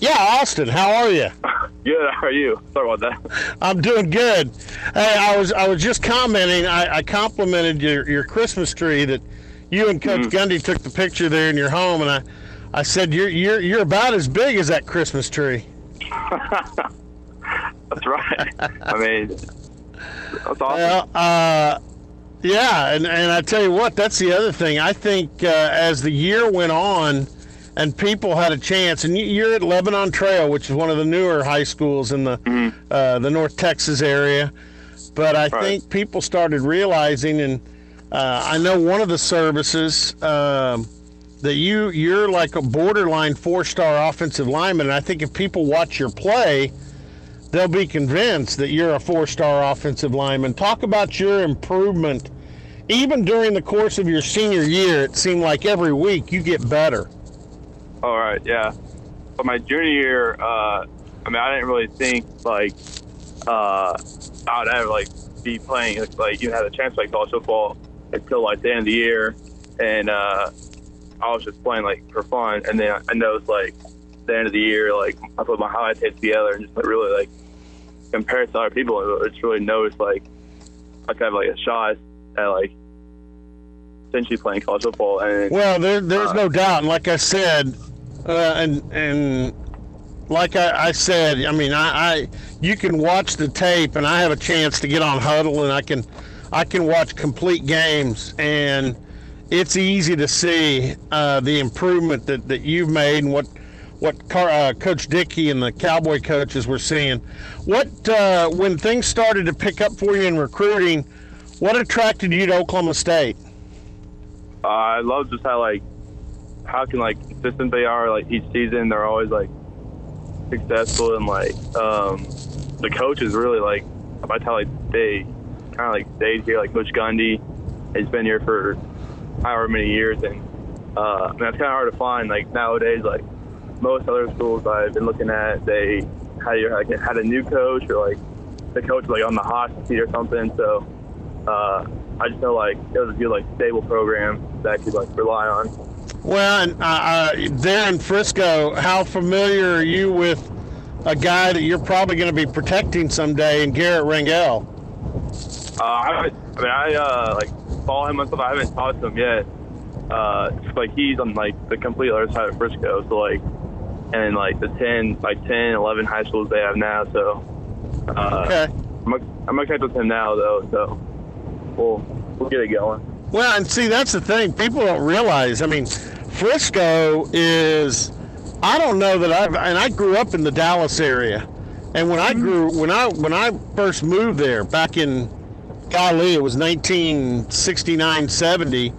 Yeah, Austin, how are you? Good. How are you? Sorry about that. I'm doing good. Hey, I was I was just commenting. I, I complimented your your Christmas tree that you and Coach Mhm. Gundy took the picture there in your home, and I I said you're you're you're about as big as that Christmas tree. That's right. I mean, that's awesome. Well, uh, yeah, and, and I tell you what, that's the other thing. I think uh, as the year went on and people had a chance, and you- you're at Lebanon Trail, which is one of the newer high schools in the Mhm. uh, the North Texas area, but I Right. think people started realizing, and uh, I know one of the services. Um, that you you're like a borderline four star offensive lineman, and I think if people watch your play, they'll be convinced that you're a four star offensive lineman. Talk about your improvement. Even during the course of your senior year, it seemed like every week you get better. All right. Yeah. But my junior year, uh, I mean, I didn't really think like uh, I would ever like be playing like, like you had a chance to play college football until like the end of the year, and uh, I was just playing like for fun. And then I know it's like the end of the year, like I put my highlight tapes together and just like really like compared to other people, it's really noticed like I could have like a shot at like essentially playing college football. And Well, there, there's Uh, no doubt. And like I said, uh, and and like I, I said, I mean, I, I you can watch the tape, and I have a chance to get on Hudl, and I can I can watch complete games, and it's easy to see uh, the improvement that, that you've made and what what Car, uh, Coach Dickey and the Cowboy coaches were seeing. What uh, when things started to pick up for you in recruiting, what attracted you to Oklahoma State? Uh, I love just how like how can like consistent they are. Like each season, they're always like successful and like um, the coach is really like. I tell like they kind of like stayed here. Like Coach Gundy has been here for however many years, and uh, I mean, that's kind of hard to find. Like nowadays, like most other schools I've been looking at, they had like had a new coach or like the coach was, like on the hot seat or something. So uh, I just know like it was a good like stable program that I could like rely on. Well, and uh, uh, there in Frisco, how familiar are you with a guy that you're probably going to be protecting someday in Garret Rangel? Uh, I, I mean, I uh, like follow him and stuff. I haven't talked to him yet. Uh, like he's on like the complete other side of Frisco, so like, and like the 10, like 10, 11 high schools they have now. So uh, Okay. I'm, I'm connected with him now though, so we'll we'll get it going. Well, and see, that's the thing. People don't realize. I mean, Frisco is. I don't know that I've. And I grew up in the Dallas area, and when I grew, when I when I first moved there back in, golly, it was 1969, 70.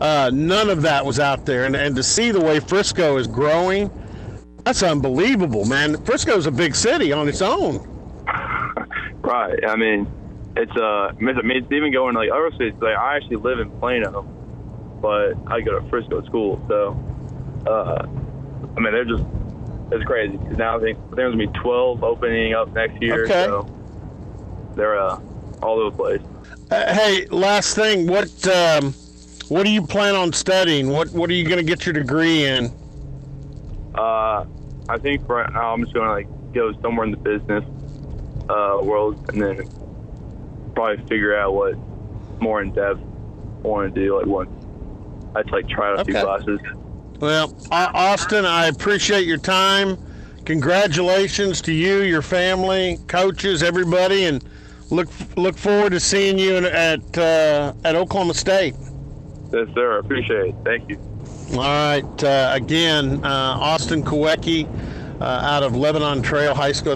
Uh, none of that was out there, and and to see the way Frisco is growing, that's unbelievable, man. Frisco's a big city on its own. Right. I mean, it's uh, I mean, it's even going to like other states. Like I actually live in Plano, but I go to Frisco school. So, uh, I mean, they're just it's crazy. 'Cause now I think there's gonna be 12 opening up next year. Okay. So they're uh, all over the place. Uh, hey, last thing, what um, what do you plan on studying? What what are you going to get your degree in? Uh, I think right now I'm just gonna like go somewhere in the business uh, world, and then probably figure out what more in depth I want to do. Like once I like try out a few Okay. classes. Well, Austin, I appreciate your time. Congratulations to you, your family, coaches, everybody, and look look forward to seeing you at uh, at Oklahoma State. Yes, sir. I appreciate it. Thank you. All right, uh, again, uh, Austin Kawecki uh, out of Lebanon Trail High School.